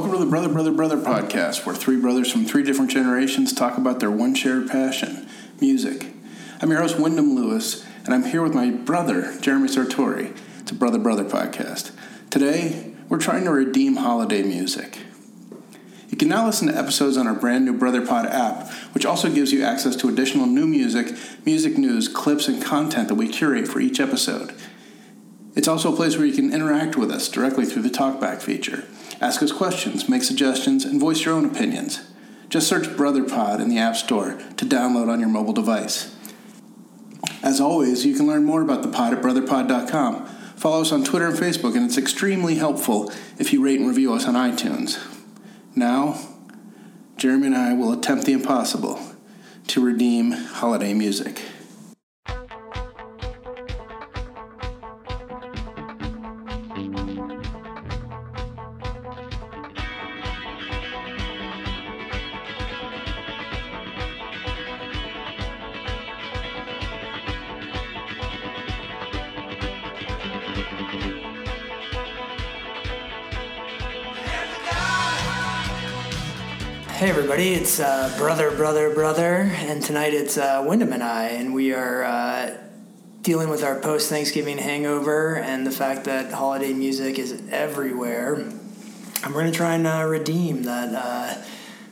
Welcome to the Brother, Brother, Brother podcast, where three brothers from three different generations talk about their one shared passion music. I'm your host, Wyndham Lewis, and I'm here with my brother, Jeremy Sartori. It's a Brother, Brother podcast. Today, we're trying to redeem holiday music. You can now listen to episodes on our brand new Brother Pod app, which also gives you access to additional new music, music news, clips, and content that we curate for each episode. It's also a place where you can interact with us directly through the TalkBack feature. Ask us questions, make suggestions, and voice your own opinions. Just search Brother Pod in the App Store to download on your mobile device. As always, you can learn more about the pod at brotherpod.com. Follow us on Twitter and Facebook, and it's extremely helpful if you rate and review us on iTunes. Now, Jeremy and I will attempt the impossible to redeem holiday music. Hey everybody, it's uh, brother, brother, brother, and tonight it's uh, Wyndham and I, and we are uh, dealing with our post Thanksgiving hangover and the fact that holiday music is everywhere. And we're gonna try and uh, redeem that uh,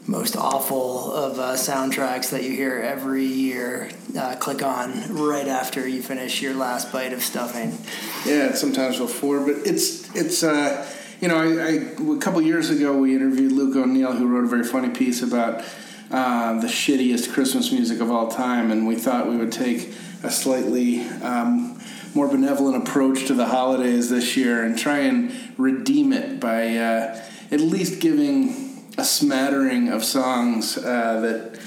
most awful of uh, soundtracks that you hear every year. Uh, click on right after you finish your last bite of stuffing. Yeah, sometimes before, but it's it's uh, you know, I, I a couple years ago we interviewed Luke O'Neill, who wrote a very funny piece about uh, the shittiest Christmas music of all time, and we thought we would take a slightly um, more benevolent approach to the holidays this year and try and redeem it by uh, at least giving a smattering of songs uh, that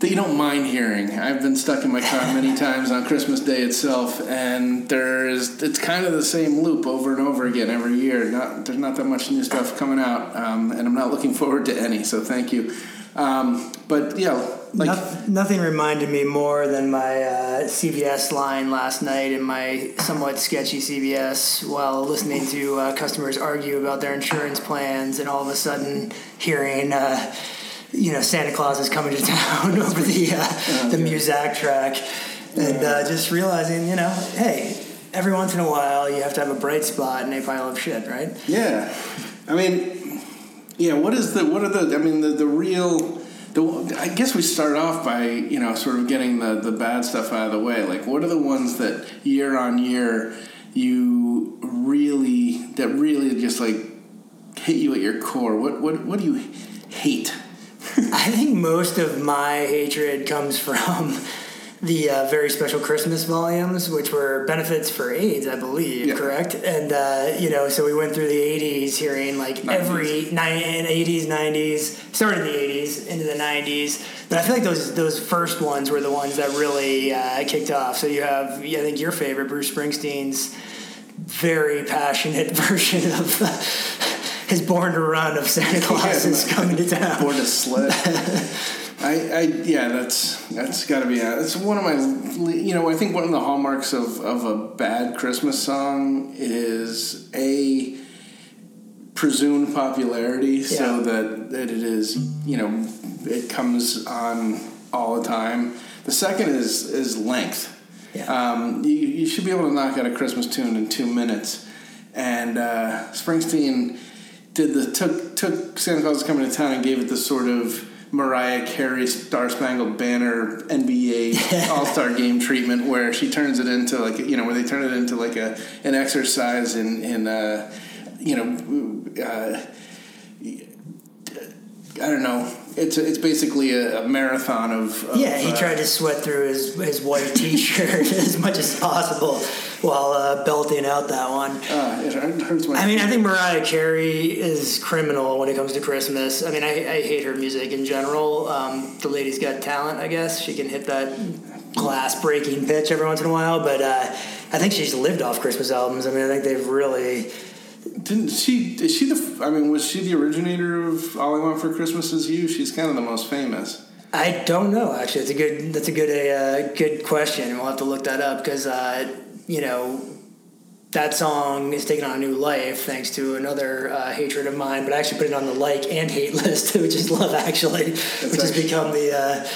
that you don't mind hearing. I've been stuck in my car many times on Christmas Day itself, and there's it's kind of the same loop over and over again every year. Not there's not that much new stuff coming out, um, and I'm not looking forward to any. So thank you. Um, but yeah, like Noth- nothing reminded me more than my uh, CVS line last night in my somewhat sketchy CVS while listening to uh, customers argue about their insurance plans and all of a sudden hearing. Uh, you know, Santa Claus is coming to town over the uh, the Muzak track, and uh, just realizing, you know, hey, every once in a while you have to have a bright spot in a pile of shit, right? Yeah, I mean, yeah. What is the? What are the? I mean, the the real. The, I guess we start off by you know sort of getting the the bad stuff out of the way. Like, what are the ones that year on year you really that really just like hit you at your core? What what what do you hate? I think most of my hatred comes from the uh, very special Christmas volumes, which were benefits for AIDS, I believe, Yeah. correct? And uh, you know, so we went through the '80s, hearing like 90s. every ni- '80s, '90s, started in the '80s into the '90s. But I feel like those those first ones were the ones that really uh, kicked off. So you have, I think, your favorite, Bruce Springsteen's very passionate version of. Uh, his born to run of Santa Claus is coming to town. Born to sled. I, I yeah, that's that's got to be a, it's one of my you know I think one of the hallmarks of of a bad Christmas song is a presumed popularity, so that that it is you know it comes on all the time. The second is is length. Yeah. Um, you, you should be able to knock out a Christmas tune in two minutes. And uh, Springsteen did the took took Santa Claus coming to town and gave it the sort of Mariah Carey Star Spangled Banner NBA All Star Game treatment, where she turns it into like you know where they turn it into like a an exercise in in uh, you know. Uh, I don't know. It's it's basically a, a marathon of, of Yeah, he uh, tried to sweat through his, his white T-shirt as much as possible while uh, belting out that one. Uh, it hurts my. I mean, I think Mariah Carey is criminal when it comes to Christmas. I mean, I, I hate her music in general. Um, the lady's got talent, I guess. She can hit that glass breaking pitch every once in a while, but uh, I think she's lived off Christmas albums. I mean, I think they've really. Didn't she? Is she the? I mean, was she the originator of "All I Want for Christmas Is You"? She's kind of the most famous. I don't know. Actually, it's a good. That's a good. A uh, good question. We'll have to look that up because uh, you know, that song is taking on a new life thanks to another uh, hatred of mine, but I actually put it on the like and hate list, which is Love Actually, That's which has become the, uh,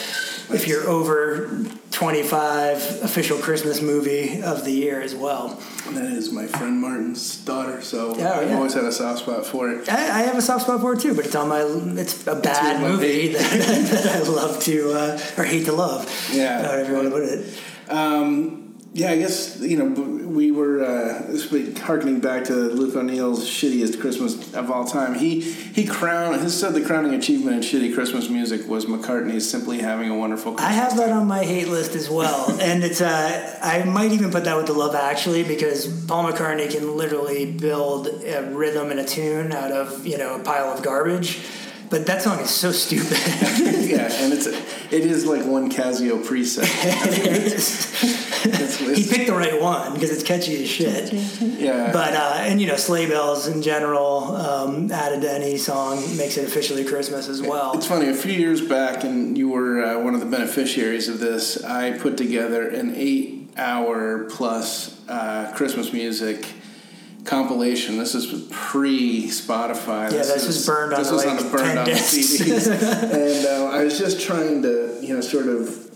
if you're over 25, official Christmas movie of the year as well. That is my friend Martin's daughter, so Yeah, I've yeah. always had a soft spot for it. I, I have a soft spot for it too, but it's on my. It's a bad my movie that, that I love to uh, or hate to love. Yeah. however you want to put it. Um, yeah, I guess you know we were uh, harkening back to Luke O'Neill's shittiest Christmas of all time. He he crowned. He said the crowning achievement in shitty Christmas music was McCartney's simply having a wonderful. I have that on my hate list as well, and it's uh, I might even put that with the Love Actually because Paul McCartney can literally build a rhythm and a tune out of you know a pile of garbage, but that song is so stupid. yeah, and it's it is like one Casio preset. It's- he picked the right one because it's catchy as shit. yeah, But uh, and you know sleigh bells in general um, added to any song makes it officially Christmas as well. It's funny. A few years back, and you were uh, one of the beneficiaries of this. I put together an eight-hour plus uh, Christmas music compilation. This is pre Spotify. Yeah, this was burned on this was like, on the burned 10 on. CDs, and uh, I was just trying to, you know, sort of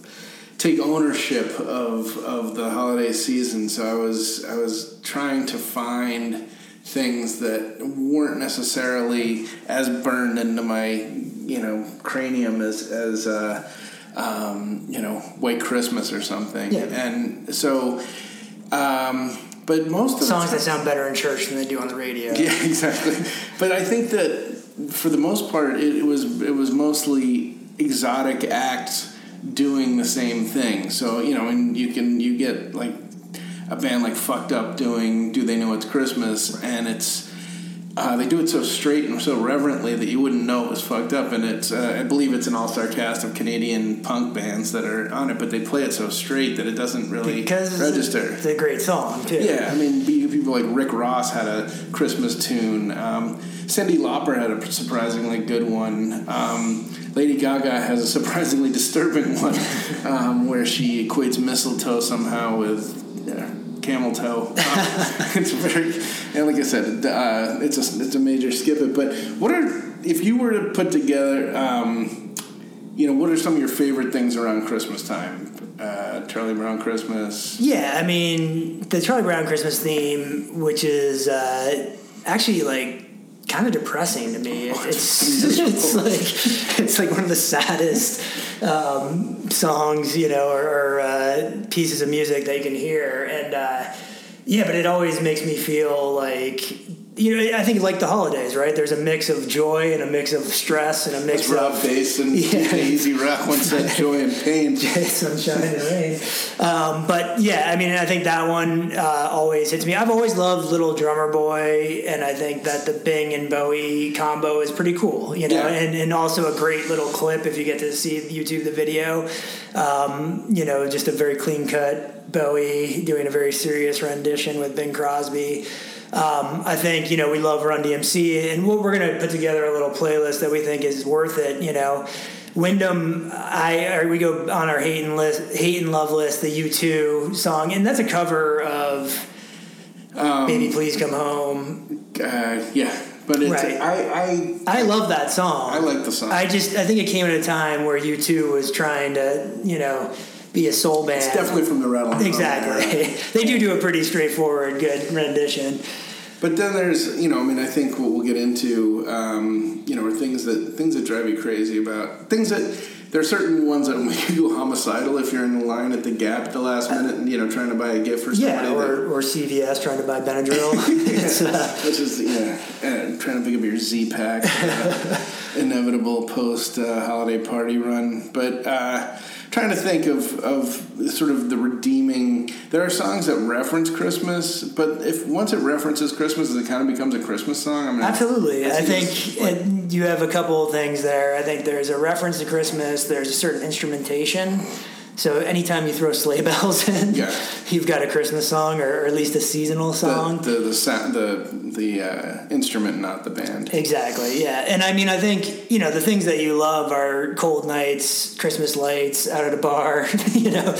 take ownership of of the holiday season. So I was I was trying to find things that weren't necessarily as burned into my you know cranium as as uh, um, you know White Christmas or something. Yeah. And so, um, but most of the Songs time- that sound better in church than they do on the radio. yeah, exactly. But I think that for the most part, it, it was it was mostly exotic acts doing the same thing. So you know, and you can you get like a band like Fucked Up doing "Do They Know It's Christmas," and it's. Uh, they do it so straight and so reverently that you wouldn't know it was fucked up. And it's, uh, I believe it's an all-star cast of Canadian punk bands that are on it, but they play it so straight that it doesn't really because register. it's a great song too. Yeah, I mean, people like Rick Ross had a Christmas tune. Um, Cyndi Lauper had a surprisingly good one. Um, Lady Gaga has a surprisingly disturbing one um, where she equates mistletoe somehow with uh, camel toe. It's very, and like I said, uh, it's a it's a major skip it. But what are if you were to put together? Um, you know, what are some of your favorite things around Christmas time? Uh, Charlie Brown Christmas. Yeah, I mean the Charlie Brown Christmas theme, which is uh, actually like kind of depressing to me. It, it's it's like it's like one of the saddest um, songs, you know, or, or uh, pieces of music that you can hear, and uh, yeah, but it always makes me feel like. You know, I think like the holidays, right? There's a mix of joy and a mix of stress and a mix Rob of Base and Yeah. E-Z Rock once said joy and pain. sunshine and rain. Um, but yeah, I mean, I think that one uh, always hits me. I've always loved Little Drummer Boy, and I think that the Bing and Bowie combo is pretty cool. You know, Yeah. and, and also a great little clip if you get to see YouTube the video. Um, you know, just a very clean cut Bowie doing a very serious rendition with Bing Crosby. Um, I think you know we love Run DMC, and we're, we're going to put together a little playlist that we think is worth it. You know, Wyndham, I or we go on our hate and list, hate and love list, the U two song, and that's a cover of Um, "Baby Please Come Home." Uh, yeah, but it's Right. I, I love that song. I I like the song. I just I think it came at a time where U two was trying to you know be a soul band. it's definitely from the Rattle. exactly. they do do a pretty straightforward, good rendition. But then there's, you know, I mean, I think what we'll get into, um, you know, are things that things that drive you crazy about things that there are certain ones that make you homicidal if you're in the line at the Gap at the last minute and you know trying to buy a gift for somebody. Yeah, that- or, or CVS trying to buy Benadryl. it's, uh, Which is yeah, uh, trying to pick up your Z pack, uh, inevitable post uh, holiday party run. But uh, trying to think of of sort of the redeeming. There are songs that reference Christmas, but if once it references Christmas, it kind of becomes a Christmas song. I mean, Absolutely. I think like- you have a couple of things there. I think there's a reference to Christmas, there's a certain instrumentation. So anytime you throw sleigh bells in, Yeah. you've got a Christmas song or, or at least a seasonal song. the the the sa- the, the uh, instrument, not the band. Exactly, yeah. And I mean, I think, you know, the things that you love are cold nights, Christmas lights, out at a bar, you know,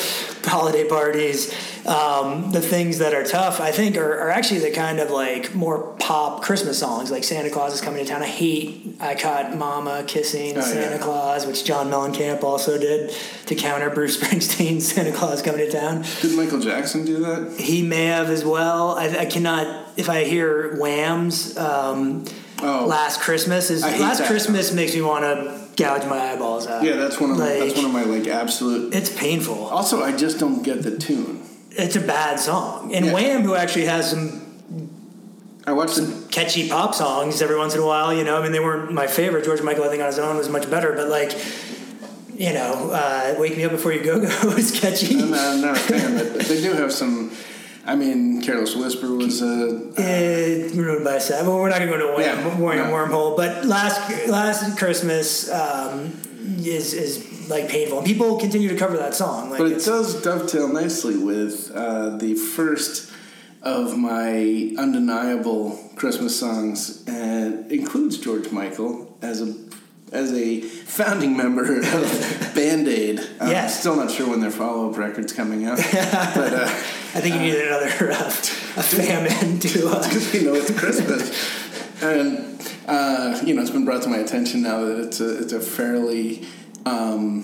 holiday parties. Um, the things that are tough, I think, are, are actually the kind of like more pop Christmas songs, like Santa Claus is coming to town. I hate I Caught Mama Kissing Oh, Santa yeah. Claus, which John Mellencamp also did to counter Bruce Springsteen's Santa Claus coming to town. Did Michael Jackson do that? He may have as well. I, I cannot, if I hear Wham's um, Oh. Last Christmas, is Last that Christmas makes me want to gouge my eyeballs out. Yeah, that's one of Like- that's one of my like absolute. It's painful. Also, I just don't get the tune. It's a bad song. And Yeah. Wham, who actually has some I watched the catchy pop songs every once in a while, you know, I mean, they weren't my favorite. George Michael, I think, on his own was much better, but like, you know, uh, Wake Me Up Before You Go Go was catchy. I'm I'm not a fan, but they do have some. I mean, Careless Whisper was a. Eh, ruined by sad. Well, we're not going to go to a Yeah, Wham no. wormhole, but last last Christmas um, is is like painful, and people continue to cover that song. Like, But it does dovetail nicely with uh, the first of my undeniable Christmas songs, and includes George Michael as a as a founding member of Band Aid. I'm Yes. still not sure when their follow up record's coming out, but uh, I think you need another uh, a famine to. Uh, because we know it's Christmas, and uh, you know it's been brought to my attention now that it's a it's a fairly um,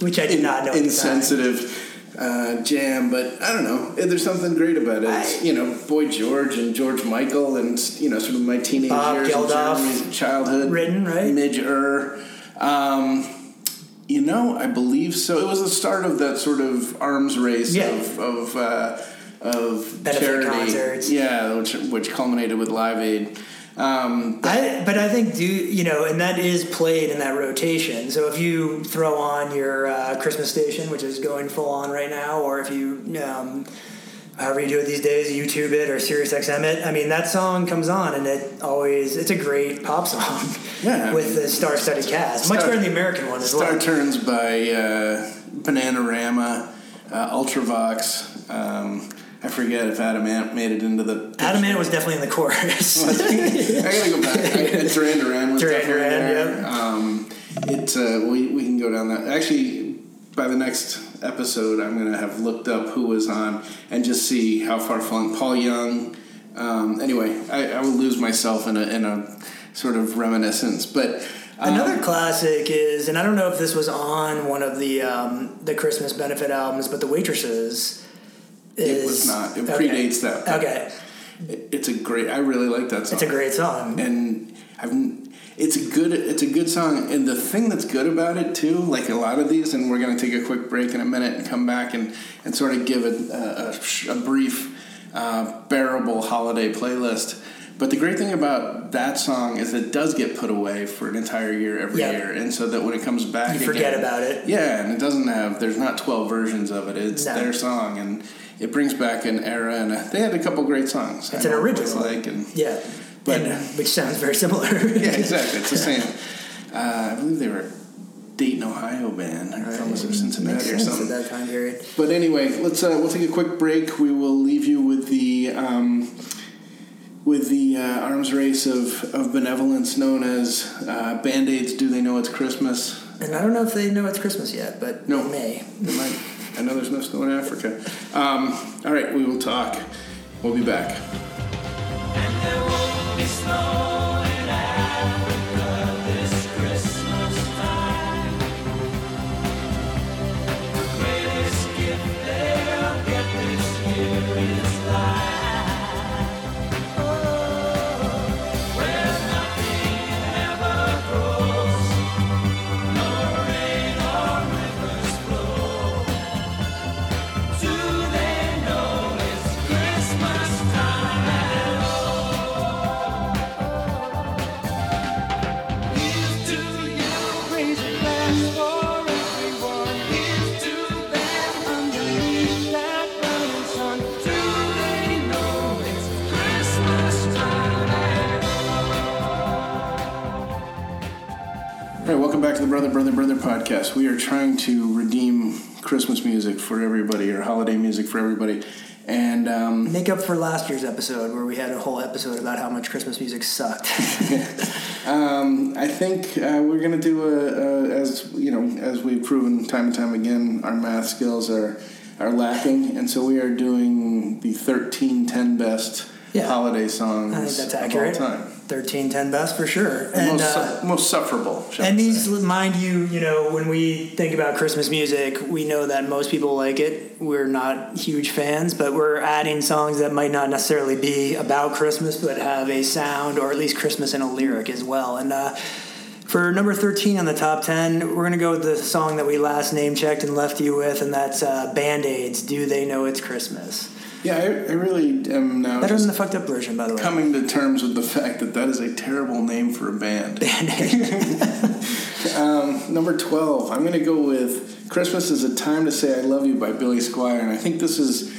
which I did not know. at the time. insensitive uh, jam, but I don't know. There's something great about it. I- you know, Boy George and George Michael, and you know, sort of my teenage Bob years Geldof childhood, written, right? Midge Ure. Um, you know, I believe so. It was the start of that sort of arms race Yeah. of of, uh, of charity. concerts. Yeah, which which culminated with Live Aid. Um, I, but I think do you know, and that is played in that rotation. So if you throw on your uh, Christmas station, which is going full on right now, or if you, um, however you do it these days, YouTube it or Sirius XM it. I mean, that song comes on, and it always it's a great pop song. Yeah, with the star-studded cast, much better than the American one as Star well. Turns by uh, Bananarama, uh, Ultravox. Um, I forget if Adam Ant made it into the. Adam Ant was definitely in the chorus. I gotta go back. I, Duran Duran was Duran definitely Duran, there. Um, it's uh, we we can go down that. Actually, by the next episode, I'm gonna have looked up who was on and just see how far flung Paul Young. Um, anyway, I, I will lose myself in a in a sort of reminiscence, but. um, Another classic is, and I don't know if this was on one of the um, the Christmas benefit albums, but the waitresses. Is, It was not. It okay. predates that. Okay, It- It's a great. I really like that song. it's a great song. and I've. It's a good. It's a good song, and the thing that's good about it too, like a lot of these, and we're going to take a quick break in a minute and come back and and sort of give a a, a, brief, uh, bearable holiday playlist. But the great thing about that song is it does get put away for an entire year every Yeah. year, and so that when it comes back, You forget again- about it. Yeah, and it doesn't have. There's not twelve versions of it. It's No. their song, and it brings back an era. And they had a couple great songs. It's I an original. like and Yeah, But- and, which sounds very similar. yeah, exactly. It's the same. Uh, I believe they were Dayton, Ohio band, or Columbus or Makes Cincinnati or something. at that time period. But anyway, let's uh, we'll take a quick break. We will leave you with the um, with the uh, arms race of, of benevolence known as uh, Band Aids. Do they know it's Christmas? And I don't know if they know it's Christmas yet, but No. they may. They might. I know there's no snow in Africa. Um, all right, we will talk. We'll be back. Back to the Brother, Brother, Brother podcast. We are trying to redeem Christmas music for everybody, or holiday music for everybody. And um, Make up for last year's episode where we had a whole episode about how much Christmas music sucked. um, I think uh, we're going to do a, a, as you know, as we've proven time and time again, our math skills are are lacking, and so we are doing the 13 10 best Yeah. holiday songs I think that's of all time. 13, 10 best for sure. And most, uh, most sufferable. and these, say. mind you, you know, when we think about Christmas music, we know that most people like it. We're not huge fans, but we're adding songs that might not necessarily be about Christmas, but have a sound or at least Christmas in a lyric as well. And uh, for number 13 on the top 10, we're going to go with the song that we last name checked and left you with, and that's uh, Band Aids Do They Know It's Christmas? Yeah, I, I really am now Better than the fucked up version, by the way. coming to terms with the fact that that is a terrible name for a band. um, number 12, I'm going to go with Christmas is a Time to Say I Love You by Billy Squier. And I think this is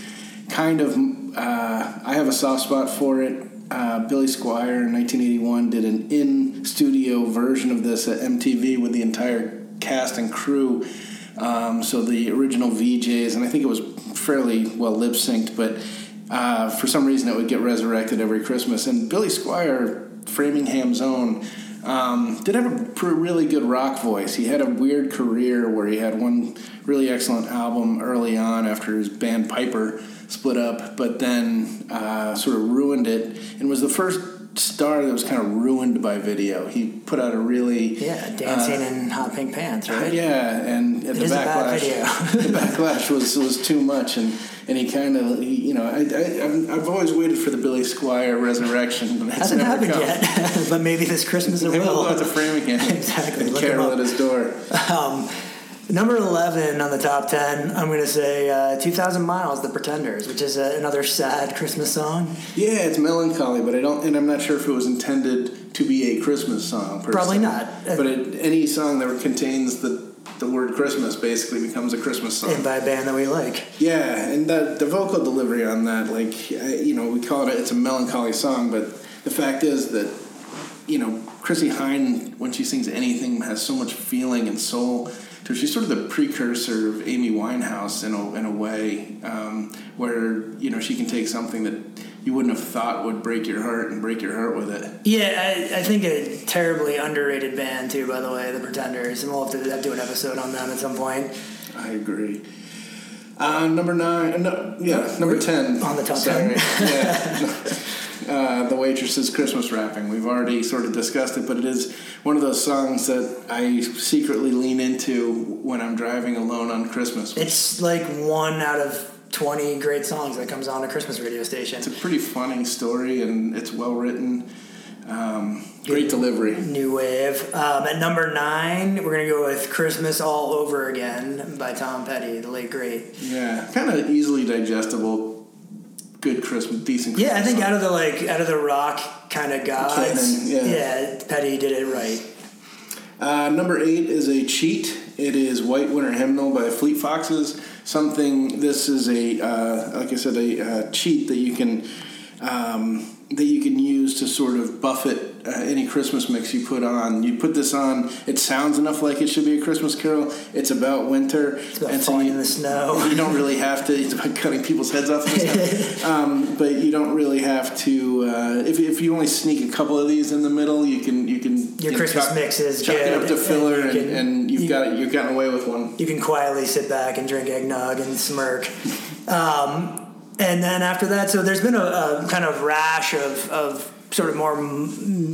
kind of, uh, I have a soft spot for it. Uh, Billy Squier in 1981 did an in studio version of this at MTV with the entire cast and crew. Um, so the original VJs, and I think it was fairly well lip synced, but uh, for some reason it would get resurrected every Christmas. And Billy Squier, Framingham's own, um, did have a really good rock voice. He had a weird career where he had one really excellent album early on after his band Piper split up, but then uh, sort of ruined it and was the first star that was kind of ruined by video. He put out a really Yeah, dancing uh, in hot pink pants, right? yeah, and the is a bad backlash, video. the backlash was was too much, and and he kind of, you know, I, I I've, I've always waited for the Billy Squier resurrection, but it's Hasn't never happened come. yet, but maybe this Christmas it Maybe we'll will. go out to Framingham Exactly, and carol at his door. Um, number 11 on the top 10, I'm going to say uh, 2,000 Miles, The Pretenders, which is uh, another sad Christmas song. Yeah, it's melancholy, but I don't, and I'm not sure if it was intended to be a Christmas song. Per Probably se. not. Uh, But it, any song that contains the the word Christmas basically becomes a Christmas song. And by a band that we like. Yeah, and the, the vocal delivery on that, like, I- you know, we call it, it's a melancholy song, but the fact is that, you know, Chrissie Hynde, when she sings anything, has so much feeling and soul. She's sort of the precursor of Amy Winehouse in a, in a way, um, where, you know, she can take something that you wouldn't have thought would break your heart and break your heart with it. Yeah, I, I think a terribly underrated band, too, by the way, The Pretenders. And we'll have to do an episode on them at some point. I agree. Uh, number nine, no, yeah, number ten. On the top Sorry. yeah. Uh, the waitress's Christmas wrapping. We've already sort of discussed it, but it is one of those songs that I secretly lean into when I'm driving alone on Christmas. It's like one out of 20 great songs that comes on a Christmas radio station. It's a pretty funny story, and it's well written. Um, great delivery. New Wave. Um, at number nine, we're going to go with Christmas All Over Again by Tom Petty, the late great. Yeah, kind of easily digestible. Good Christmas, decent. Christmas Yeah, I think song. out of the like out of the rock kind of gods, Canon, yeah. Petty did it right. Uh, number eight is a cheat. It is "White Winter Hymnal" by Fleet Foxes. Something. This is a uh, like I said, a uh, cheat that you can um, that you can use to sort of buffet uh, any Christmas mix you put on. You put this on. It sounds enough like it should be a Christmas carol. It's about winter. It's about and so falling you- in the snow. you don't really have to. It's about cutting people's heads off. And stuff. um, but you don't really have to. Uh, if, if you only sneak a couple of these in the middle, you can you can Your you Christmas chuck- mix is chuck it good, up to and filler, you and, can- and you've you- got it. You've gotten away with one. You can quietly sit back and drink eggnog and smirk. Um, and then after that, so there's been a, a kind of rash of, of sort of more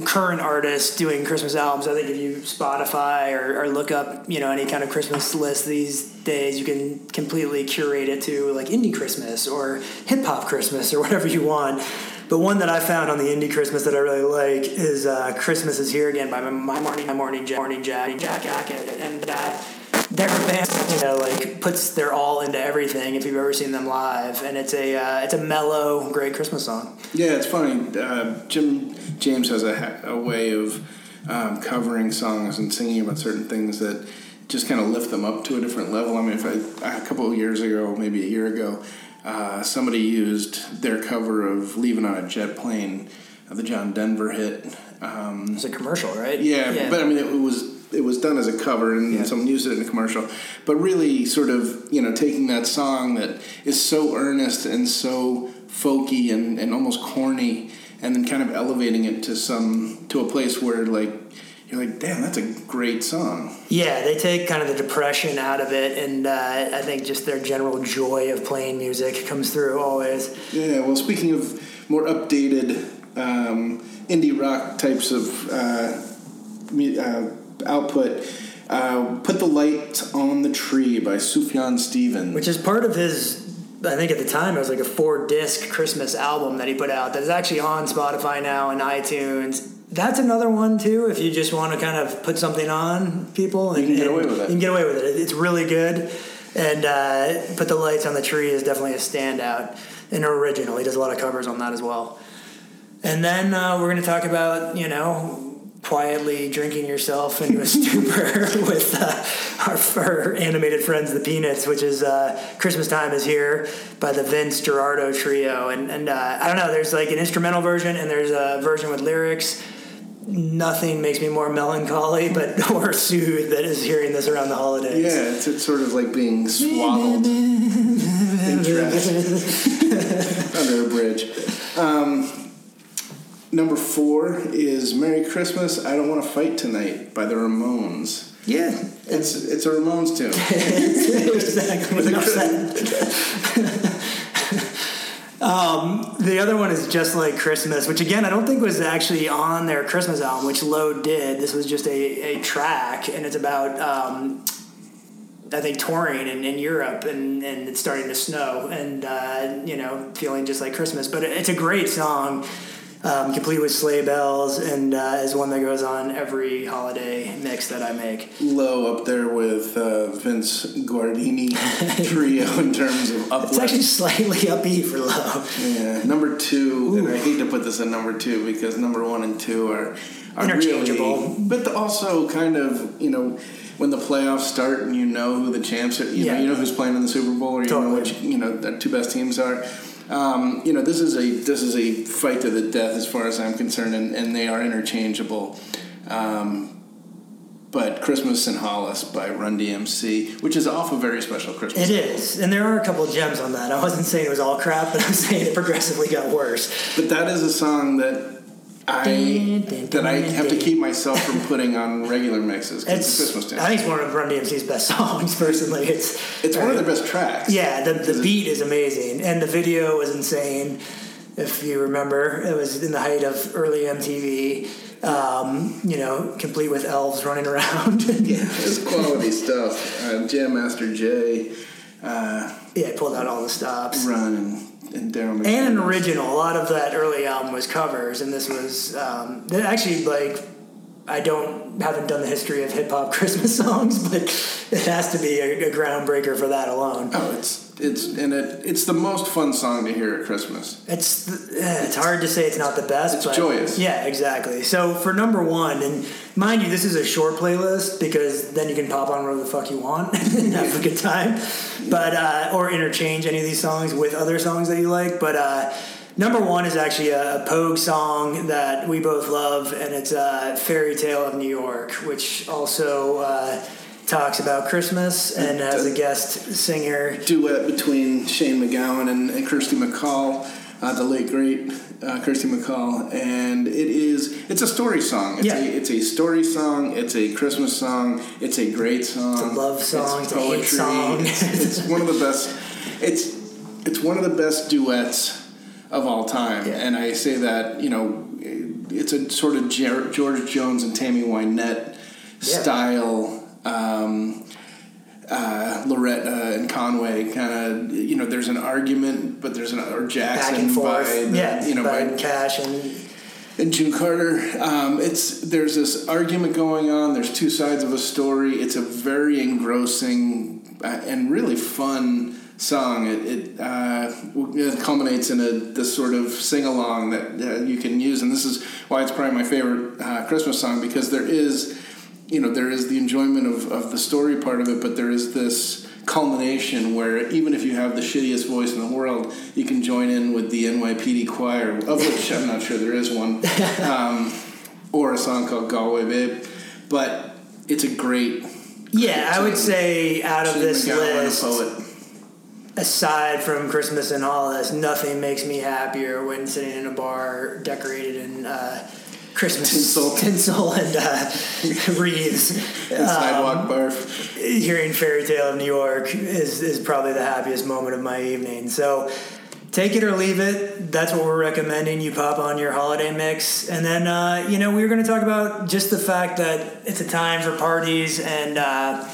current artists doing Christmas albums. I think if you Spotify or, or look up, you know, any kind of Christmas list these days, you can completely curate it to like indie Christmas or hip hop Christmas or whatever you want. But one that I found on the indie Christmas that I really like is uh, "Christmas Is Here Again" by my, my morning, my morning, Jack, morning Jack, Jack, Jack, and uh, they're a band you know like puts their all into everything. If you've ever seen them live, and it's a uh, it's a mellow, great Christmas song. Yeah, it's funny. Uh, Jim James has a, ha- a way of um, covering songs and singing about certain things that just kind of lift them up to a different level. I mean, if I, a couple of years ago, maybe a year ago, uh, somebody used their cover of "Leaving on a Jet Plane," the John Denver hit. Um, It's a commercial, right? yeah, but I mean, it was it was done as a cover, and Yeah. someone used it in a commercial. But really, sort of, you know, taking that song that is so earnest and so folky and, and almost corny, and then kind of elevating it to some to a place where like you're like, damn, that's a great song. Yeah, they take kind of the depression out of it, and uh, I think just their general joy of playing music comes through always. Yeah, well, speaking of more updated um, indie rock types of uh, uh, output, uh, Put the Light on the Tree by Sufjan Stevens. which is part of his i think at the time it was like a four disc christmas album that he put out that's actually on spotify now and itunes. That's another one too if you just want to kind of put something on people and, You can get away with it. you can get away with it. It's really good. And uh, put the lights on the tree is definitely a standout and original. He does a lot of covers on that as well. And then uh, we're going to talk about you know quietly drinking yourself into a stupor with uh, our, our animated friends, the Peanuts, which is uh, Christmas Time is Here by the Vince Guaraldi Trio. And, and uh, I don't know, there's like an instrumental version and there's a version with lyrics. Nothing makes me more melancholy, but or soothed than is hearing this around the holidays. yeah, it's, it's sort of like being swaddled in dress under a bridge. Um, number four is Merry Christmas, I Don't Want to Fight Tonight by the Ramones. Yeah, It's it's a Ramones tune. exactly. With a Enough cri- said. um, the other one is just like Christmas, which again I don't think was actually on their Christmas album, which Load did. This was just a, a track, and it's about um, I think touring in, in Europe, and, and it's starting to snow, and uh, you know feeling just like Christmas. But it, it's a great song. Um, complete with sleigh bells, and uh, is one that goes on every holiday mix that I make. Low up there with uh, Vince Guaraldi trio in terms of uplift. It's actually slightly upbeat for low. Yeah, number two, and I hate to put this in number two because number one and two are, are Interchangeable. really, but also kind of you know when the playoffs start and you know who the champs are, you Yeah. know you know who's playing in the Super Bowl or you know which you know the two best teams are. Um, you know this is a this is a fight to the death as far as I'm concerned, and, and they are interchangeable. Um, but Christmas in Hollis by Run DMC, which is off a very special Christmas. It is, and there are a couple of gems on that. I wasn't saying it was all crap, but I'm saying it progressively got worse. But that is a song that I that I have to keep myself from putting on regular mixes. It's, Christmas I think it's one of Run DMC's best songs. Personally, it's It's one of their best tracks. Yeah, the, the beat is amazing, and the video was insane. If you remember, it was in the height of early MTV. Um, you know, complete with elves running around. Yeah, it's quality stuff. Uh, Jam Master Jay, uh, yeah, I pulled out all the stops. Run, and, and Daryl and an original. A lot of that early album was covers, and this was um, actually like. I don't haven't done the history of hip hop Christmas songs, but it has to be a, a groundbreaker for that alone. Oh, it's it's and it it's the most fun song to hear at Christmas. It's eh, it's hard to say it's not the best. It's but joyous. Yeah, exactly. So for number one, and mind you, this is a short playlist because then you can pop on whatever the fuck you want and have a good time. But uh, or interchange any of these songs with other songs that you like. But uh, number one is actually a, a Pogue song that we both love, and it's uh, "Fairy Tale of New York," which also. Talks about Christmas and has a guest singer. Duet between Shane MacGowan and, and Kirsty MacColl, uh, the late great uh, Kirsty MacColl, and it is it's a story song. It's Yeah. a it's a story song. It's a Christmas song. It's a great song. It's a love song, it's a hate poetry. song. It's, it's one of the best. It's it's one of the best duets of all time, Yeah. and I say that you know it's a sort of George Jones and Tammy Wynette Yeah. style. Um, uh, Loretta and Conway kind of you know there's an argument, but there's an or Jackson forth. by the, yeah, you know by, by Cash and and June Carter. Um, it's there's this argument going on. There's two sides of a story. It's a very engrossing uh, and really fun song. It, it, uh, it culminates in a this sort of sing along that uh, you can use, and this is why it's probably my favorite uh, Christmas song because there is, you know, there is the enjoyment of, of the story part of it, but there is this culmination where even if you have the shittiest voice in the world, you can join in with the NYPD choir, of which I'm not sure there is one, um, or a song called Galway Babe, but it's a great. yeah, I would say out of this list, aside from Christmas and all this, nothing makes me happier when sitting in a bar decorated in uh, Christmas Tinsel. tinsel and uh, wreaths. And sidewalk barf. Hearing Fairy Tale of New York is, is probably the happiest moment of my evening. So take it or leave it. That's what we're recommending. You pop on your holiday mix. And then, uh, you know, we were going to talk about just the fact that it's a time for parties and uh,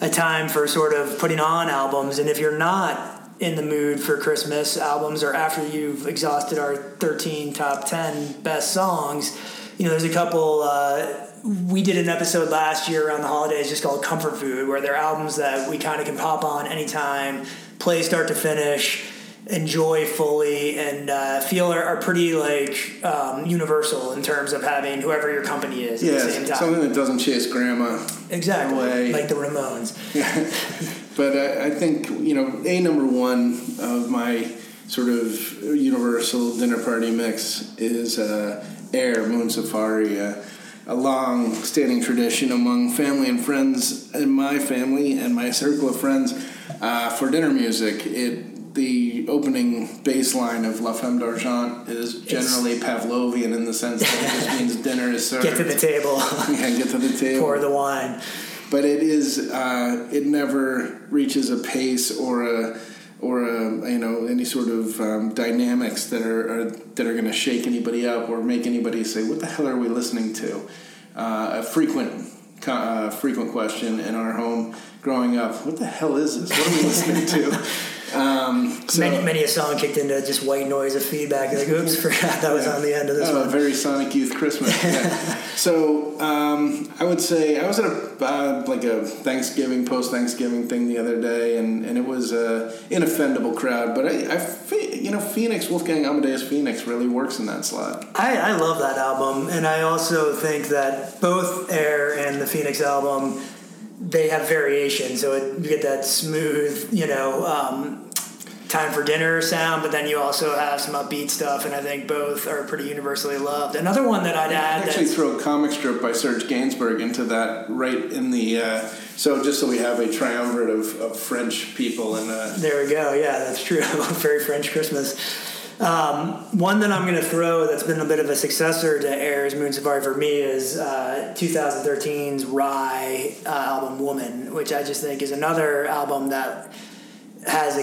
a time for sort of putting on albums. And if you're not in the mood for Christmas albums or after you've exhausted our 13 top 10 best songs, you know, there's a couple. Uh, we did an episode last year around the holidays just called Comfort Food, where they're albums that we kind of can pop on anytime, play start to finish, enjoy fully, and uh, feel are, are pretty like um, universal in terms of having whoever your company is at the same Yeah, time. something that doesn't chase grandma. exactly, away. like the Ramones. But I, I think you know a number one of my sort of universal dinner party mix is uh, Air Moon Safari, uh, a long-standing tradition among family and friends in my family and my circle of friends uh, for dinner music. It the opening bass line of La Femme d'Argent is generally Pavlovian in the sense that it just means dinner is served. Get to the table, yeah, get to the table pour the wine. but it is uh, it never reaches a pace or a or a, you know any sort of um, dynamics that are, are that are going to shake anybody up or make anybody say what the hell are we listening to? Uh, a frequent uh, frequent question in our home growing up what the hell is this? What are we listening to um, so, many, many a song kicked into just white noise of feedback. Like, oops, forgot that was on the end of this Oh, a one. very Sonic Youth Christmas. Yeah. so um, I would say I was at a uh, like a Thanksgiving post Thanksgiving thing the other day, and, and it was a inoffendable crowd. But I, I you know Phoenix Wolfgang Amadeus Phoenix really works in that slot. I, I love that album, and I also think that both Air and the Phoenix album they have variation. So it, you get that smooth, you know, um, time for dinner sound, but then you also have some upbeat stuff, and I think both are pretty universally loved. Another one that I'd add I'd actually throw a comic strip by Serge Gainsbourg into that right in the uh, so just so we have a triumvirate of, of French people and uh, There we go. Yeah, that's true. Very French Christmas. Um, one that I'm going to throw that's been a bit of a successor to Air's Moon Safari for me is uh, 2013's Rhye uh, album Woman, which I just think is another album that has a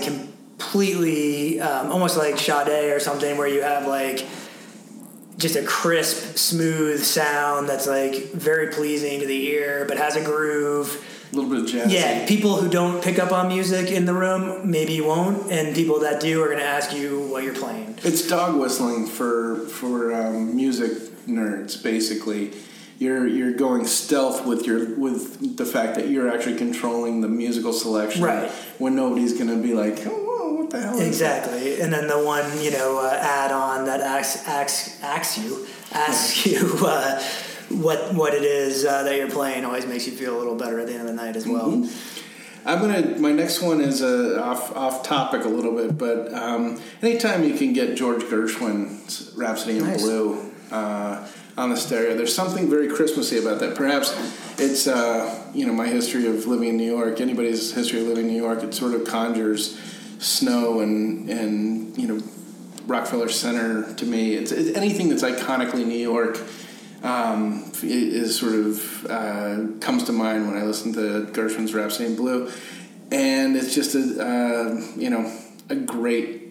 completely, um, almost like Sade or something, where you have like just a crisp, smooth sound that's like very pleasing to the ear, but has a groove. a little bit of jazz. Yeah, people who don't pick up on music in the room maybe won't, and people that do are going to ask you what you're playing. It's dog whistling for for um, music nerds, basically. You're you're going stealth with your with the fact that you're actually controlling the musical selection, Right. When nobody's going to be like, oh, whoa, what the hell? Is Exactly, and then the one you know uh, add on that asks asks asks you asks you uh, what what it is uh, that you're playing always makes you feel a little better at the end of the night as well. I'm gonna. My next one is uh, off off topic a little bit, but um, anytime you can get George Gershwin's Rhapsody in Nice. Blue uh, on the stereo, there's something very Christmassy about that. Perhaps it's uh, you know my history of living in New York. Anybody's history of living in New York, it sort of conjures snow and and you know Rockefeller Center to me. It's, it's anything that's iconically New York um, is sort of uh, comes to mind when I listen to Gershwin's Rhapsody in Blue, and it's just a uh, you know a great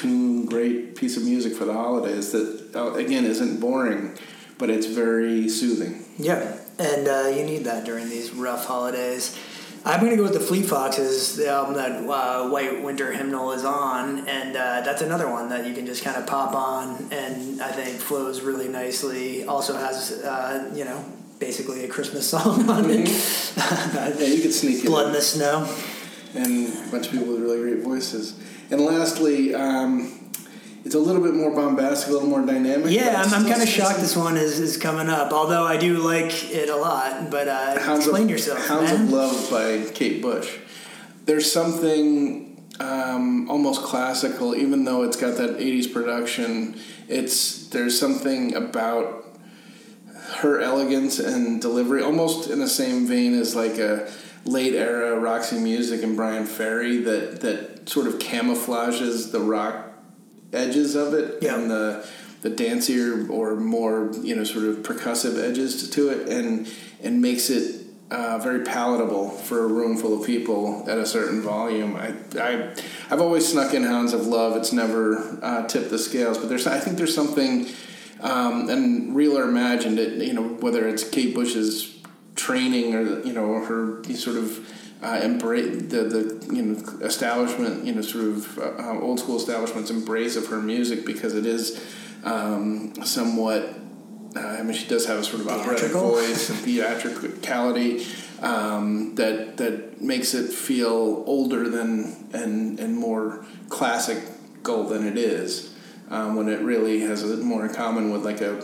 tune, great piece of music for the holidays that uh, again isn't boring, but it's very soothing. Yeah, and uh, you need that during these rough holidays. I'm going to go with the Fleet Foxes, the album that uh, White Winter Hymnal is on, and uh, that's another one that you can just kind of pop on, and I think flows really nicely. Also has, uh, you know, basically a Christmas song on it. Yeah, you could sneak Blood in in, the Snow. And a bunch of people with really great voices. And lastly. Um, it's a little bit more bombastic, a little more dynamic. Yeah, I'm, I'm kind of shocked this one is, is coming up, although I do like it a lot. But uh, Hounds explain of, yourself, Hounds man. of Love by Kate Bush. There's something um, almost classical, even though it's got that '80s production. It's there's something about her elegance and delivery, almost in the same vein as like a late era Roxy Music and Bryan Ferry, that that sort of camouflages the rock edges of it Yeah. and the the dancier or more you know sort of percussive edges to it, and and makes it uh, very palatable for a room full of people at a certain volume. I, I I've always snuck in Hounds of Love. It's never uh, tipped the scales, but there's I think there's something. Um, and real or imagined it, you know, whether it's Kate Bush's training or you know her sort of uh, embrace the the you know establishment you know sort of uh, old school establishment's embrace of her music because it is um, somewhat. Uh, I mean, she does have a sort of operatic voice and theatricality um, that that makes it feel older than and and more classical than it is. Um, when it really has a, more in common with like a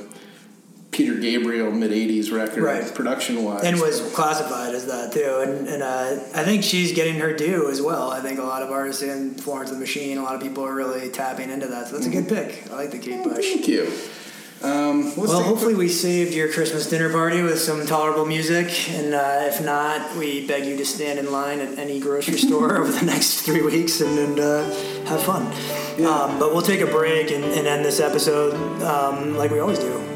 Peter Gabriel mid '80s record, Right. production wise, and was classified as that too. And, and uh, I think she's getting her due as well. I think a lot of artists in Florence the Machine, a lot of people are really tapping into that. So that's a good pick. I like the Kate Bush. Thank you. Um, Well, hopefully we saved your Christmas dinner party with some tolerable music, and uh, if not, we beg you to stand in line at any grocery store over the next three weeks and, and uh, have fun. Um, but we'll take a break and, and end this episode um, like we always do.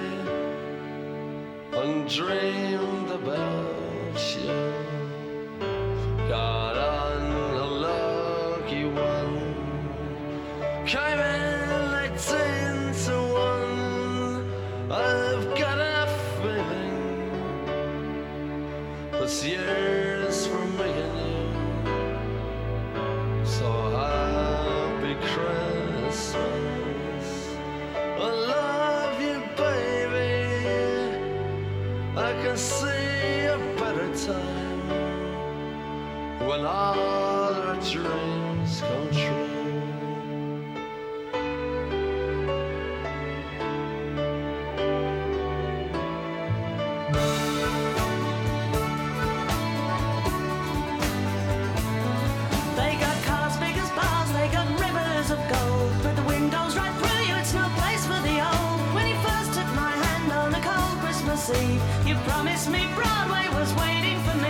and dreamed about you. When all our dreams come true. They got cars big as bars, they got rivers of gold. But the windows right through you, it's no place for the old. When you first took my hand on a cold Christmas Eve, you promised me Broadway was waiting for me.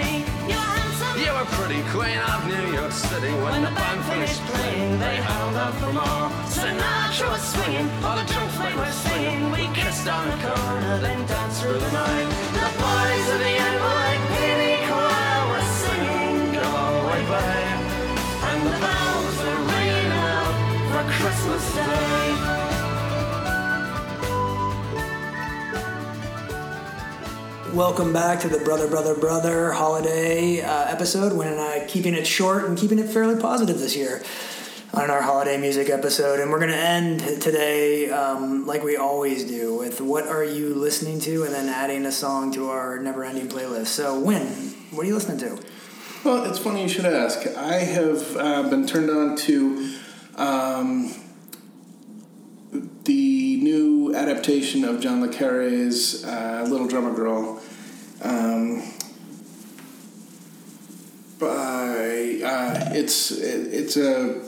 You were handsome. You were pretty queen of New York City when, When the band finished playing. They held out for more. Sinatra was swinging, all the drunks they were singing. We kissed on the corner, then danced through the night. The boys of the NYPD choir were singing, "Go away, babe," and the bells were ringing out for Christmas Day. Welcome back to the Brother, Brother, Brother holiday uh, episode. Wynn and I keeping it short and keeping it fairly positive this year on our holiday music episode. And we're going to end today, um, like we always do, with what are you listening to, and then adding a song to our never ending playlist. So, Wynn, what are you listening to? Well, it's funny you should ask. I have uh, been turned on to um, the new adaptation of John le Carre's uh, Little Drummer Girl. Um, by uh, it's it, it's a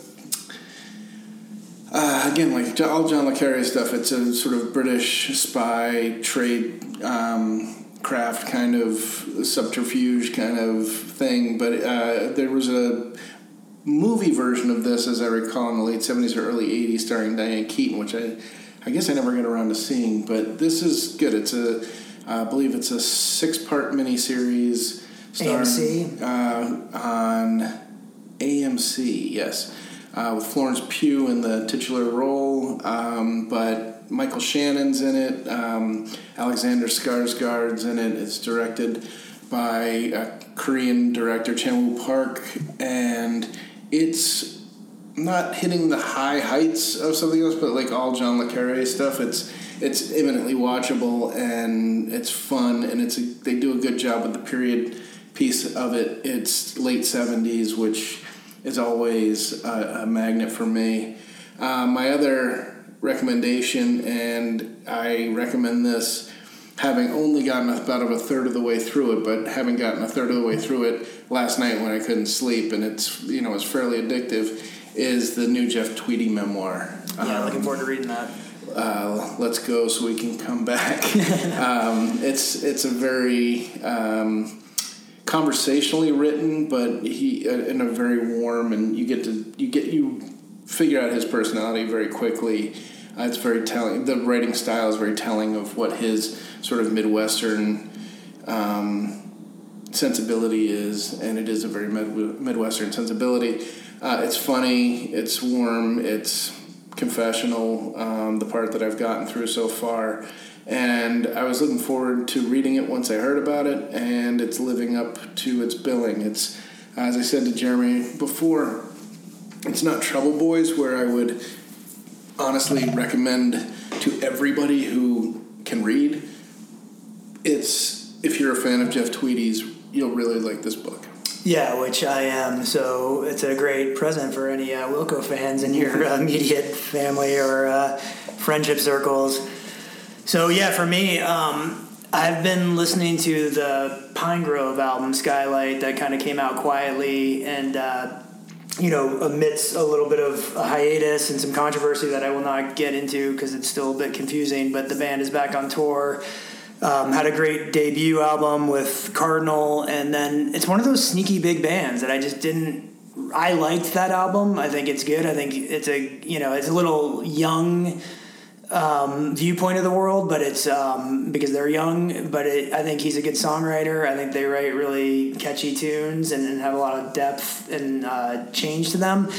uh, again like all John le Carre stuff. It's a sort of British spy trade um, craft kind of subterfuge kind of thing. But uh, there was a movie version of this, as I recall, in the late seventies or early eighties, starring Diane Keaton, which I I guess I never get around to seeing. But this is good. It's a I believe it's a six part miniseries starring AMC? uh, on AMC, yes, uh, with Florence Pugh in the titular role, um, but Michael Shannon's in it, um, Alexander Skarsgård's in it. It's directed by a Korean director, Chan-wook Park, and it's not hitting the high heights of something else, but like all John le Carre stuff, it's it's eminently watchable and it's fun and it's a, they do a good job with the period piece of it. It's late seventies, which is always a, a magnet for me. Uh, my other recommendation, and I recommend this having only gotten about of a third of the way through it, but having gotten a third of the way through it last night when I couldn't sleep, and it's you know it's fairly addictive. Is the new Jeff Tweedy memoir? Yeah, Um, looking forward to reading that. uh, let's go so we can come back. um, it's it's a very um, conversationally written, but he uh, in a very warm and you get to you get you figure out his personality very quickly. Uh, it's very telling. The writing style is very telling of what his sort of midwestern. Um, sensibility is, and it is a very mid- Midwestern sensibility. Uh, it's funny, it's warm, it's confessional, um, the part that I've gotten through so far. And I was looking forward to reading it once I heard about it, and it's living up to its billing. It's, as I said to Jeremy before, it's not Trouble Boys, where I would honestly recommend to everybody who can read. It's, if you're a fan of Jeff Tweedy's, you'll really like this book. Yeah, which I am. So it's a great present for any uh, Wilco fans in your uh, immediate family or uh, friendship circles. So yeah, for me, um, I've been listening to the Pinegrove album Skylight that kind of came out quietly and. Uh, you know, amidst a little bit of a hiatus and some controversy that I will not get into because it's still a bit confusing, but the band is back on tour. Um, had a great debut album with Cardinal, and then it's one of those sneaky big bands that I just didn't. I liked that album. I think it's good. I think it's a you know it's a little young um, viewpoint of the world, but it's um, because they're young. But it, I think he's a good songwriter. I think they write really catchy tunes and, and have a lot of depth and uh, change to them.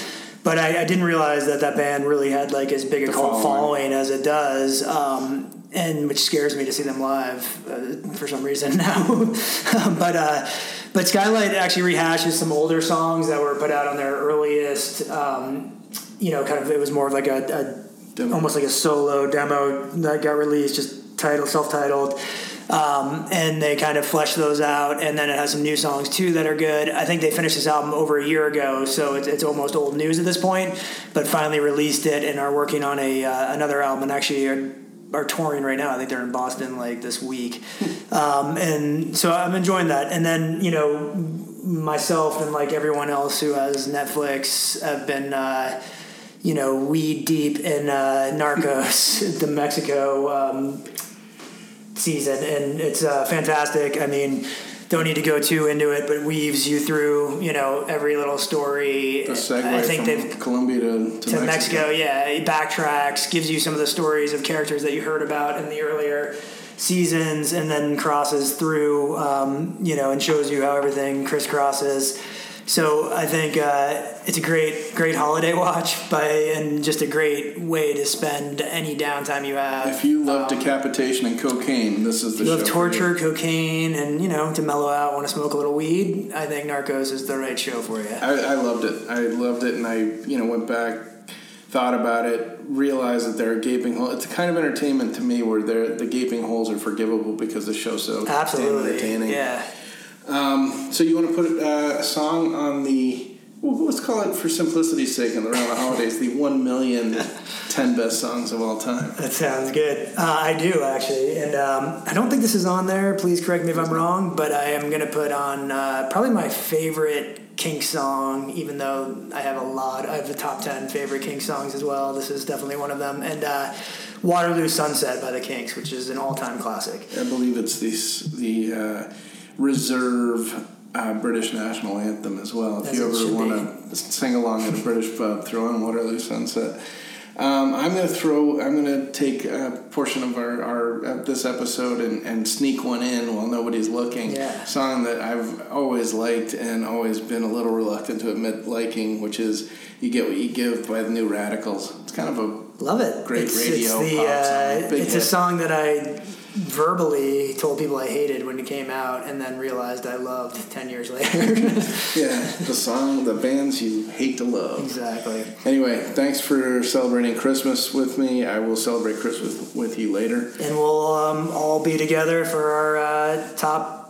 But I, I didn't realize that that band really had like as big a cult following. following as it does. Um, and which scares me to see them live uh, for some reason now. but uh, but Skylight actually rehashes some older songs that were put out on their earliest. Um, you know, kind of it was more of like a, a almost like a solo demo that got released, just titled, self-titled. Um, and they kind of flesh those out, and then it has some new songs too that are good. I think they finished this album over a year ago, so it's, it's almost old news at this point. But finally released it and are working on a uh, another album, and actually are, are touring right now. I think they're in Boston like this week, um, and so I'm enjoying that. And then you know myself and like everyone else who has Netflix have been. Uh, you know, weed deep in uh, Narcos, the Mexico um, season, and it's uh, fantastic. I mean, don't need to go too into it, but weaves you through, you know, every little story. The segue I think from they've Colombia to, to, to Mexico. yeah, it backtracks, gives you some of the stories of characters that you heard about in the earlier seasons, and then crosses through, um, you know, and shows you how everything crisscrosses. So I think uh, it's a great, great holiday watch, by and just a great way to spend any downtime you have. If you love Um, decapitation and cocaine, this is the you show. love for you. torture, cocaine, and you know to mellow out, want to smoke a little weed. I think Narcos is the right show for you. I, I loved it. I loved it, and I you know went back, thought about it, realized that there are gaping holes. It's a kind of entertainment to me where the gaping holes are forgivable because the show's so Absolutely, entertaining. yeah. Um, so you want to put uh, a song on the well, let's call it for simplicity's sake and around the holidays the one million 10 best songs of all time. That sounds good. Uh, I do actually, and um, I don't think this is on there. Please correct me if I'm wrong, but I am gonna put on uh, probably my favorite Kink song. Even though I have a lot, I have the top ten favorite Kink songs as well. This is definitely one of them. And uh, Waterloo Sunset by the Kinks, which is an all-time classic. I believe it's the the uh, reserve uh, British national anthem as well. If you ever want to sing along at a British pub, throw on Waterloo Sunset. Um, I'm going to throw. I'm going to take a portion of our, our uh, this episode and, and sneak one in while nobody's looking. Yeah. Song that I've always liked and always been a little reluctant to admit liking, which is "You Get What You Give" by the New Radicals. It's kind of a Love it. Great it's, radio It's, the, uh, it's a song that I verbally told people I hated when it came out, and then realized I loved ten years later. yeah the song, the bands you hate to love. exactly. Anyway, thanks for celebrating Christmas with me. I will celebrate Christmas with you later. And we'll um, all be together for our uh, top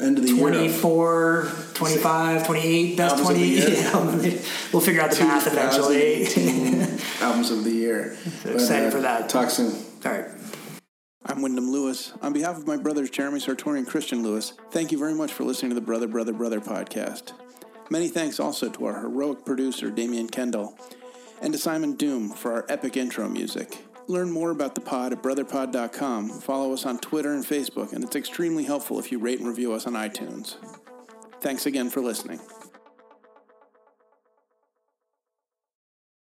End of the year. 24, 25, 28, best Albums of the 20. year. We'll figure out the math eventually. 2018 albums of the year. But, excited uh, for that. Talk soon. All right. I'm Wyndham Lewis. On behalf of my brothers Jeremy Sartori and Christian Lewis, thank you very much for listening to the Brother, Brother, Brother podcast. Many thanks also to our heroic producer, Damian Kendall, and to Simon Doom for our epic intro music. Learn more about the pod at brotherpod.com. Follow us on Twitter and Facebook, and it's extremely helpful if you rate and review us on iTunes. Thanks again for listening.